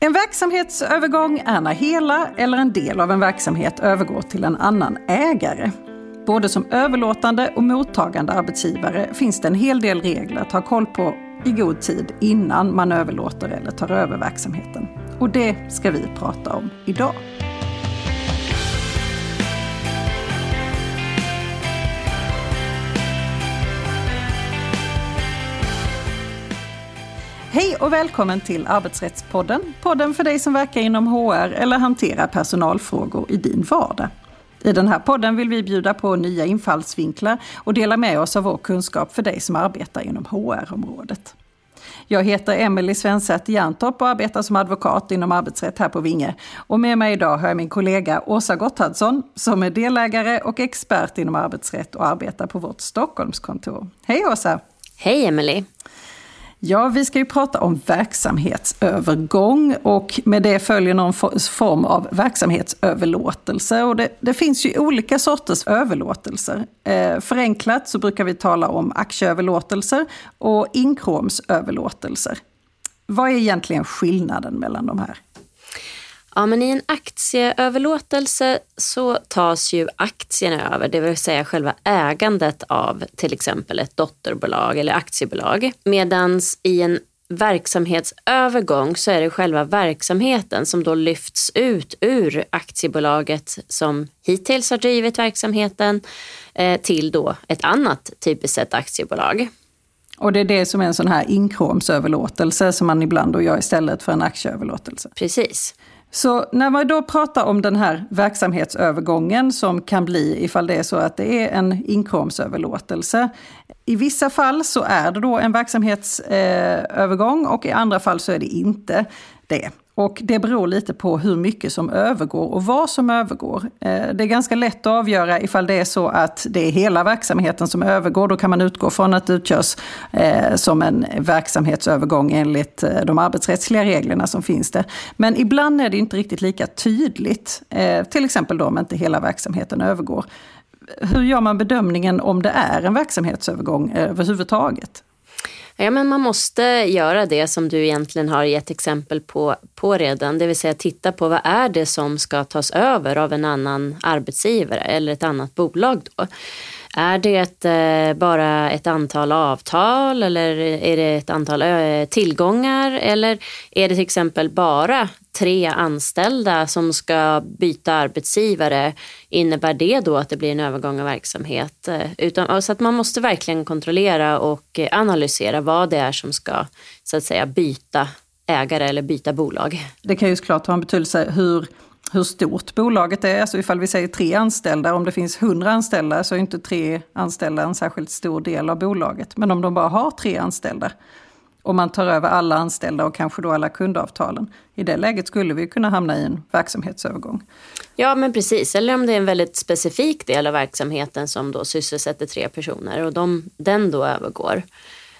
En verksamhetsövergång är när hela eller en del av en verksamhet övergår till en annan ägare. Både som överlåtande och mottagande arbetsgivare finns det en hel del regler att ha koll på i god tid innan man överlåter eller tar över verksamheten. Och det ska vi prata om idag. Hej och välkommen till Arbetsrättspodden. Podden för dig som verkar inom HR eller hanterar personalfrågor i din vardag. I den här podden vill vi bjuda på nya infallsvinklar och dela med oss av vår kunskap för dig som arbetar inom HR-området. Jag heter Emelie Svensäter Jerntorp och arbetar som advokat inom arbetsrätt här på Vinge. Och med mig idag har jag min kollega Åsa Gotthardsson som är delägare och expert inom arbetsrätt och arbetar på vårt Stockholmskontor. Hej Åsa! Hej Emelie! Ja, vi ska ju prata om verksamhetsövergång och med det följer någon form av verksamhetsöverlåtelse. Och det, det finns ju olika sorters överlåtelser. Eh, förenklat så brukar vi tala om aktieöverlåtelser och inkromsöverlåtelser. Vad är egentligen skillnaden mellan de här? Ja, men i en aktieöverlåtelse så tas ju aktierna över, det vill säga själva ägandet av till exempel ett dotterbolag eller aktiebolag. Medan i en verksamhetsövergång så är det själva verksamheten som då lyfts ut ur aktiebolaget som hittills har drivit verksamheten eh, till då ett annat typiskt sett aktiebolag. Och det är det som är en sån här inkromsöverlåtelse som man ibland då gör istället för en aktieöverlåtelse. Precis. Så när man då pratar om den här verksamhetsövergången som kan bli ifall det är så att det är en inkomstöverlåtelse. I vissa fall så är det då en verksamhetsövergång och i andra fall så är det inte det. Och det beror lite på hur mycket som övergår och vad som övergår. Eh, det är ganska lätt att avgöra ifall det är så att det är hela verksamheten som övergår. Då kan man utgå från att det utgörs eh, som en verksamhetsövergång enligt eh, de arbetsrättsliga reglerna som finns där. Men ibland är det inte riktigt lika tydligt. Till exempel då om inte hela verksamheten övergår. Hur gör man bedömningen om det är en verksamhetsövergång överhuvudtaget? Ja, men man måste göra det som du egentligen har gett exempel på, på redan, det vill säga titta på vad är det som ska tas över av en annan arbetsgivare eller ett annat bolag. Då. Är det ett, eh, bara ett antal avtal eller är det ett antal eh, tillgångar eller är det till exempel bara tre anställda som ska byta arbetsgivare, innebär det då att det blir en övergång av verksamhet? Eh, utan, så att man måste verkligen kontrollera och eh, analysera vad det är som ska så att säga byta ägare eller byta bolag. Det kan ju såklart ha en betydelse hur hur stort bolaget är. Alltså ifall vi säger tre anställda, om det finns hundra anställda så är inte tre anställda en särskilt stor del av bolaget. Men om de bara har tre anställda och man tar över alla anställda och kanske då alla kundavtalen. I det läget skulle vi kunna hamna i en verksamhetsövergång. Ja men precis, eller om det är en väldigt specifik del av verksamheten som då sysselsätter tre personer och de, den då övergår.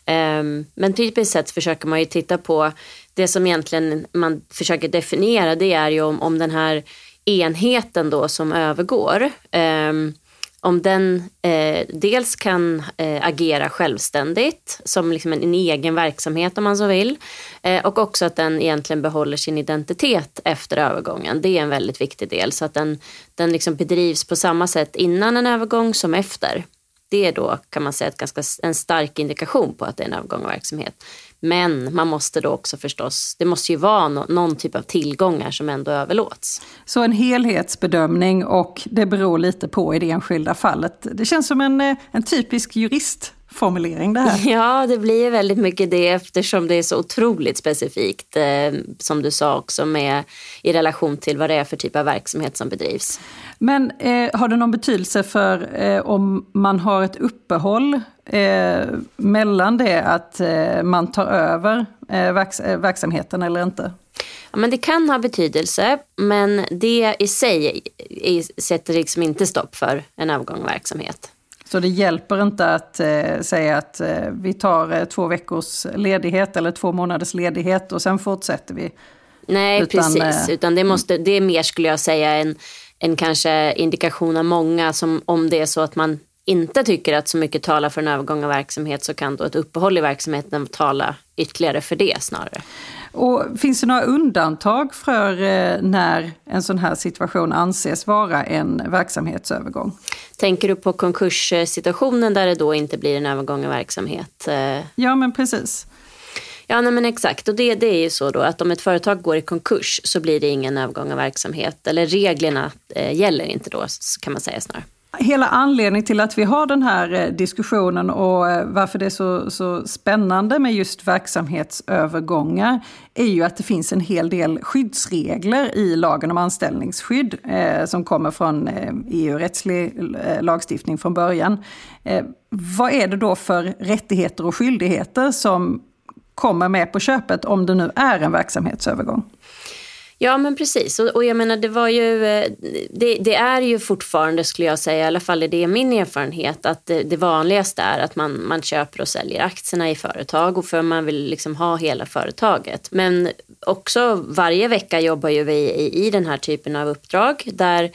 Um, men typiskt sett försöker man ju titta på det som egentligen man försöker definiera det är ju om, om den här enheten då som övergår um, om den eh, dels kan eh, agera självständigt som liksom en, en, egen verksamhet om man så vill eh, och också att den egentligen behåller sin identitet efter övergången. Det är en väldigt viktig del så att den, den liksom bedrivs på samma sätt innan en övergång som efter. Det är då kan man säga ett ganska, en stark indikation på att det är en övergång av verksamhet. Men man måste då också förstås, det måste ju vara no, någon typ av tillgångar som ändå överlåts. Så en helhetsbedömning och det beror lite på i det enskilda fallet. Det känns som en, eh, en typisk jurist formulering det här. Ja, det blir väldigt mycket det eftersom det är så otroligt specifikt, eh, som du sa också, med, i relation till vad det är för typ av verksamhet som bedrivs. Men eh, har det någon betydelse för eh, om man har ett uppehåll eh, mellan det att eh, man tar över eh, verks verksamheten eller inte? Ja, men det kan ha betydelse, men det i sig sätter liksom inte stopp för en övergång av verksamhet. Så det hjälper inte att eh, säga att eh, vi tar eh, två veckors ledighet eller två månaders ledighet och sen fortsätter vi. Nej, utan, precis. Utan det, måste, det är mer, skulle jag säga, en, en kanske indikation av många som om det är så att man inte tycker att så mycket talar för en övergång av verksamhet så kan då ett uppehåll i verksamheten tala ytterligare för det snarare. Och finns det några undantag för eh, när en sån här situation anses vara en verksamhetsövergång? Tänker du på konkurssituationen där det då inte blir en övergång av verksamhet? Eh? Ja, men precis. Ja, nej, men exakt. Och det, det är ju så då att om ett företag går i konkurs så blir det ingen övergång av verksamhet. Eller reglerna eh, gäller inte då, kan man säga snarare. Hela anledningen till att vi har den här eh, diskussionen och eh, varför det är så, så spännande med just verksamhetsövergångar är ju att det finns en hel del skyddsregler i lagen om anställningsskydd eh, som kommer från eh, EU-rättslig eh, lagstiftning från början. Eh, vad är det då för rättigheter och skyldigheter som kommer med på köpet om det nu är en verksamhetsövergång? Ja men precis och, och jag menar det var ju eh, det, det, är ju fortfarande skulle jag säga i alla fall är det min erfarenhet att det, det vanligaste är att man, man köper och säljer aktierna i företag och för man vill liksom ha hela företaget. Men också varje vecka jobbar ju vi i, i den här typen av uppdrag där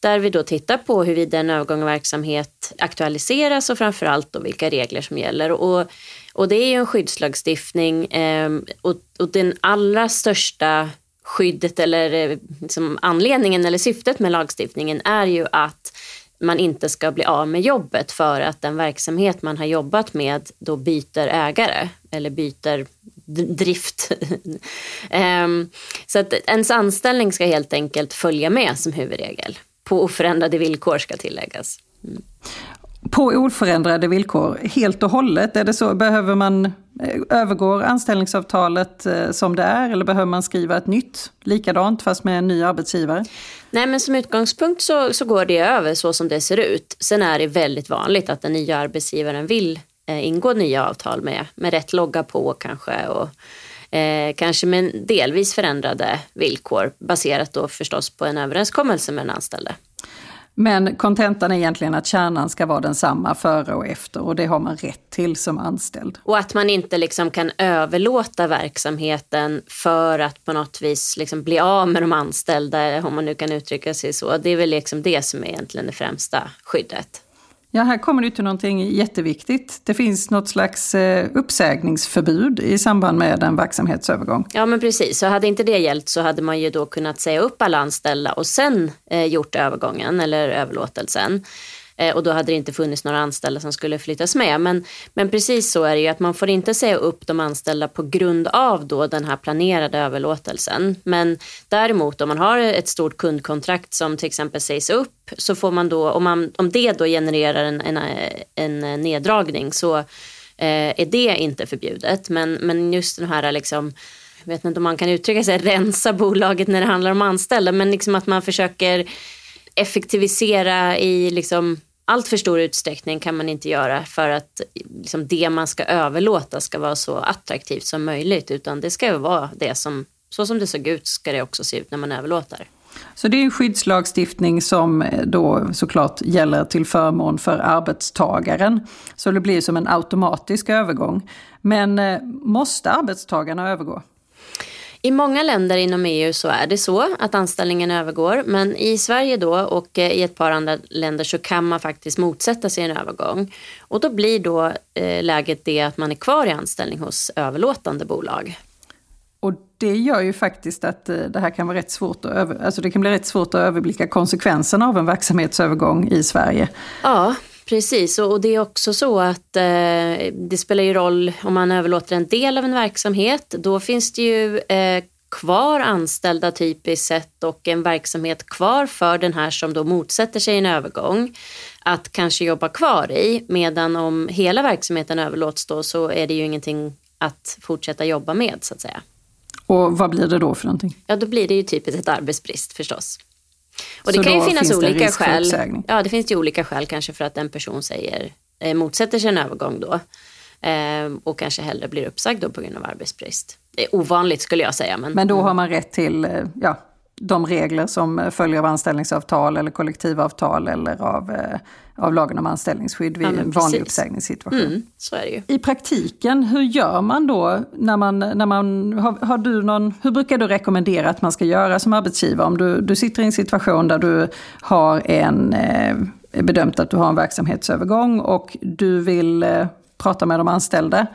där vi då tittar på huruvida en övergång av verksamhet aktualiseras och framförallt då vilka regler som gäller. Och, och det är ju en skyddslagstiftning eh, och, och den allra största skyddet eller eh, liksom anledningen eller syftet med lagstiftningen är ju att man inte ska bli av med jobbet för att den verksamhet man har jobbat med då byter ägare eller byter drift. Ehm, så att ens anställning ska helt enkelt följa med som huvudregel. På oförändrade villkor ska tilläggas. Mm på oförändrade villkor helt och hållet? Är det så, behöver man, eh, övergår anställningsavtalet eh, som det är eller behöver man skriva ett nytt likadant fast med en ny arbetsgivare? Nej men som utgångspunkt så, så går det över så som det ser ut. Sen är det väldigt vanligt att den nya arbetsgivaren vill eh, ingå nya avtal med, med rätt logga på kanske och eh, kanske med delvis förändrade villkor baserat då förstås på en överenskommelse med den anställde. Men kontentan är egentligen att kärnan ska vara densamma före och efter och det har man rätt till som anställd. Och att man inte liksom kan överlåta verksamheten för att på något vis liksom bli av med de anställda, om man nu kan uttrycka sig så. Det är väl liksom det som är egentligen det främsta skyddet. Ja, här kommer du till någonting jätteviktigt. Det finns något slags eh, uppsägningsförbud i samband med en verksamhetsövergång. Ja, men precis. Så hade inte det gällt så hade man ju då kunnat säga upp alla anställda och sen eh, gjort övergången eller överlåtelsen. Eh, och då hade det inte funnits några anställda som skulle flyttas med. Men, men precis så är det ju att man får inte säga upp de anställda på grund av då den här planerade överlåtelsen. Men däremot om man har ett stort kundkontrakt som till exempel sägs upp så får man då, om, man, om det då genererar en, en, en neddragning så eh, är det inte förbjudet. Men, men just den här liksom jag vet inte om man kan uttrycka sig rensa bolaget när det handlar om anställda men liksom att man försöker effektivisera i liksom allt för stor utsträckning kan man inte göra för att liksom det man ska överlåta ska vara så attraktivt som möjligt utan det ska vara det som, så som det såg ut ska det också se ut när man överlåter. Så det är en skyddslagstiftning som eh, då såklart gäller till förmån för arbetstagaren. Så det blir som en automatisk övergång. Men eh, måste arbetstagarna övergå? I många länder inom EU så är det så att anställningen övergår men i Sverige då och eh, i ett par andra länder så kan man faktiskt motsätta sig en övergång. Och då blir då eh, läget det att man är kvar i anställning hos överlåtande bolag. Och det gör ju faktiskt att eh, det här kan vara rätt svårt att, över, alltså det kan bli rätt svårt att överblicka konsekvenserna av en verksamhetsövergång i Sverige. Ja, Precis, och det är också så att eh, det spelar ju roll om man överlåter en del av en verksamhet. Då finns det ju eh, kvar anställda typiskt sett och en verksamhet kvar för den här som då motsätter sig en övergång att kanske jobba kvar i. Medan om hela verksamheten överlåts då så är det ju ingenting att fortsätta jobba med så att säga. Och vad blir det då för någonting? Ja, då blir det ju typiskt ett arbetsbrist förstås. Och det så kan ju finnas olika skäl. Ja, det finns ju olika skäl kanske för att en person säger, eh, motsätter sig en övergång då. Eh, och kanske hellre blir uppsagd då på grund av arbetsbrist. Det är ovanligt skulle jag säga. Men, men då har man rätt till, eh, ja, de regler som följer av anställningsavtal eller kollektivavtal eller av, eh, av lagen om anställningsskydd vid ja, en vanlig uppsägningssituation. Mm, så är det ju. I praktiken, hur gör man då? När man, när man, har, har, du någon, hur brukar du rekommendera att man ska göra som arbetsgivare? Om du, du sitter i en situation där du har en, eh, bedömt att du har en verksamhetsövergång och du vill eh, prata med de anställda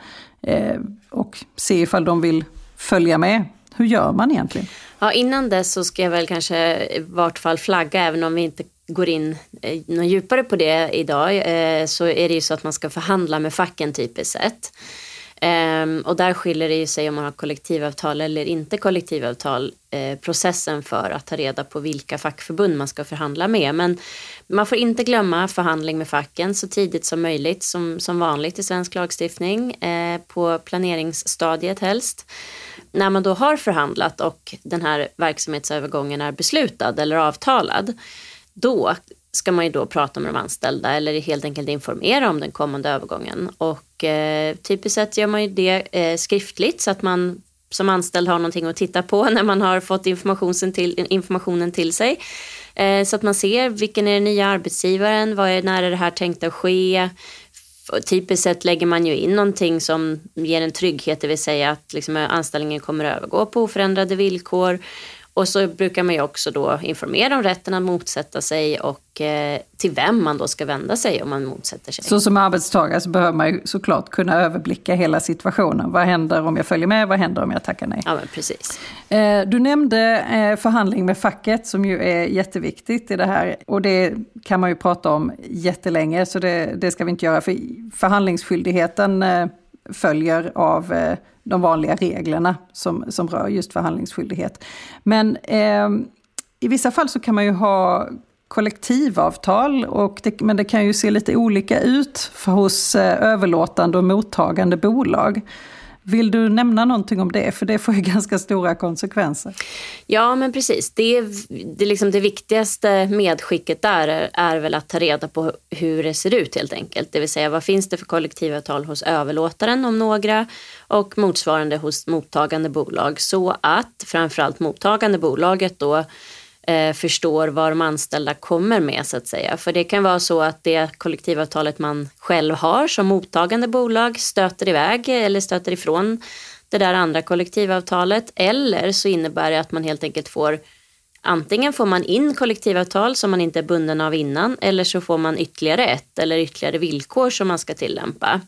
eh, och se ifall de vill följa med. Hur gör man egentligen? Ja, innan dess så ska jag väl kanske i vart fall flagga, även om vi inte går in eh, något djupare på det idag, eh, så är det ju så att man ska förhandla med facken typiskt sett. Ehm, och där skiljer det ju sig om man har kollektivavtal eller inte kollektivavtal, eh, processen för att ta reda på vilka fackförbund man ska förhandla med. Men man får inte glömma förhandling med facken så tidigt som möjligt, som, som vanligt i svensk lagstiftning, eh, på planeringsstadiet helst. När man då har förhandlat och den här verksamhetsövergången är beslutad eller avtalad, då ska man ju då prata med de anställda eller helt enkelt informera om den kommande övergången. Och eh, typiskt sett gör man ju det eh, skriftligt så att man som anställd har någonting att titta på när man har fått informationen till, informationen till sig. Eh, så att man ser vilken är den nya arbetsgivaren, vad är, när är det här tänkt att ske? Typiskt sett lägger man ju in någonting som ger en trygghet, det vill säga att liksom anställningen kommer att övergå på oförändrade villkor. Och så brukar man ju också då informera om rätten att motsätta sig och eh, till vem man då ska vända sig om man motsätter sig. Så som arbetstagare så behöver man ju såklart kunna överblicka hela situationen. Vad händer om jag följer med? Vad händer om jag tackar nej? Ja, men precis. Eh, du nämnde eh, förhandling med facket som ju är jätteviktigt i det här. Och det kan man ju prata om jättelänge så det, det ska vi inte göra. För förhandlingsskyldigheten följer av de vanliga reglerna som, som rör just förhandlingsskyldighet. Men eh, i vissa fall så kan man ju ha kollektivavtal, och det, men det kan ju se lite olika ut för hos eh, överlåtande och mottagande bolag. Vill du nämna någonting om det? För det får ju ganska stora konsekvenser. Ja, men precis. Det, det, liksom det viktigaste medskicket där är, är, väl att ta reda på hur det ser ut helt enkelt. Det vill säga vad finns det för kollektivavtal hos överlåtaren om några och motsvarande hos mottagande bolag så att framförallt mottagande bolaget då eh, förstår vad de anställda kommer med så att säga. För det kan vara så att det kollektivavtalet man själv har som mottagande bolag stöter iväg eller stöter ifrån det där andra kollektivavtalet. Eller så innebär det att man helt enkelt får Antingen får man in kollektivavtal som man inte är bunden av innan eller så får man ytterligare ett eller ytterligare villkor som man ska tillämpa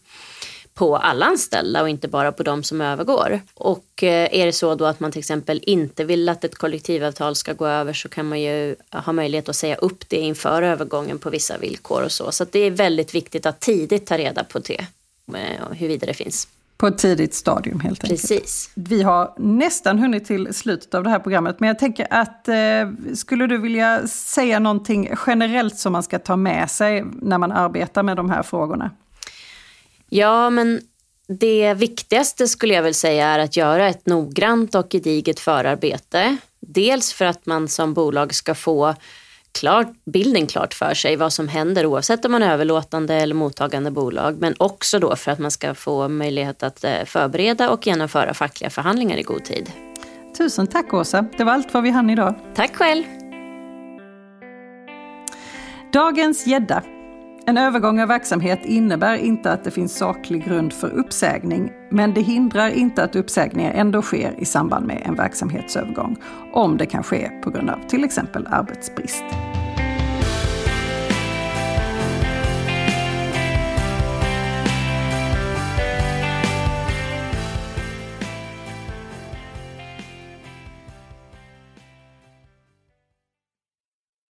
på alla anställda och inte bara på de som övergår. Och eh, är det så då att man till exempel inte vill att ett kollektivavtal ska gå över så kan man ju ha möjlighet att säga upp det inför övergången på vissa villkor och så. Så det är väldigt viktigt att tidigt ta reda på det, eh, huruvida det finns. På ett tidigt stadium helt Precis. enkelt. Precis. Vi har nästan hunnit till slutet av det här programmet, men jag tänker att eh, skulle du vilja säga någonting generellt som man ska ta med sig när man arbetar med de här frågorna? Ja, men det viktigaste skulle jag väl säga är att göra ett noggrant och gediget förarbete. Dels för att man som bolag ska få klart, bilden klart för sig vad som händer oavsett om man är överlåtande eller mottagande bolag. Men också då för att man ska få möjlighet att eh, förbereda och genomföra fackliga förhandlingar i god tid. Tusen tack Åsa, det var allt vad vi hann idag. Tack själv. Dagens gädda en övergång av verksamhet innebär inte att det finns saklig grund för uppsägning, men det hindrar inte att uppsägningar ändå sker i samband med en verksamhetsövergång, om det kan ske på grund av till exempel arbetsbrist.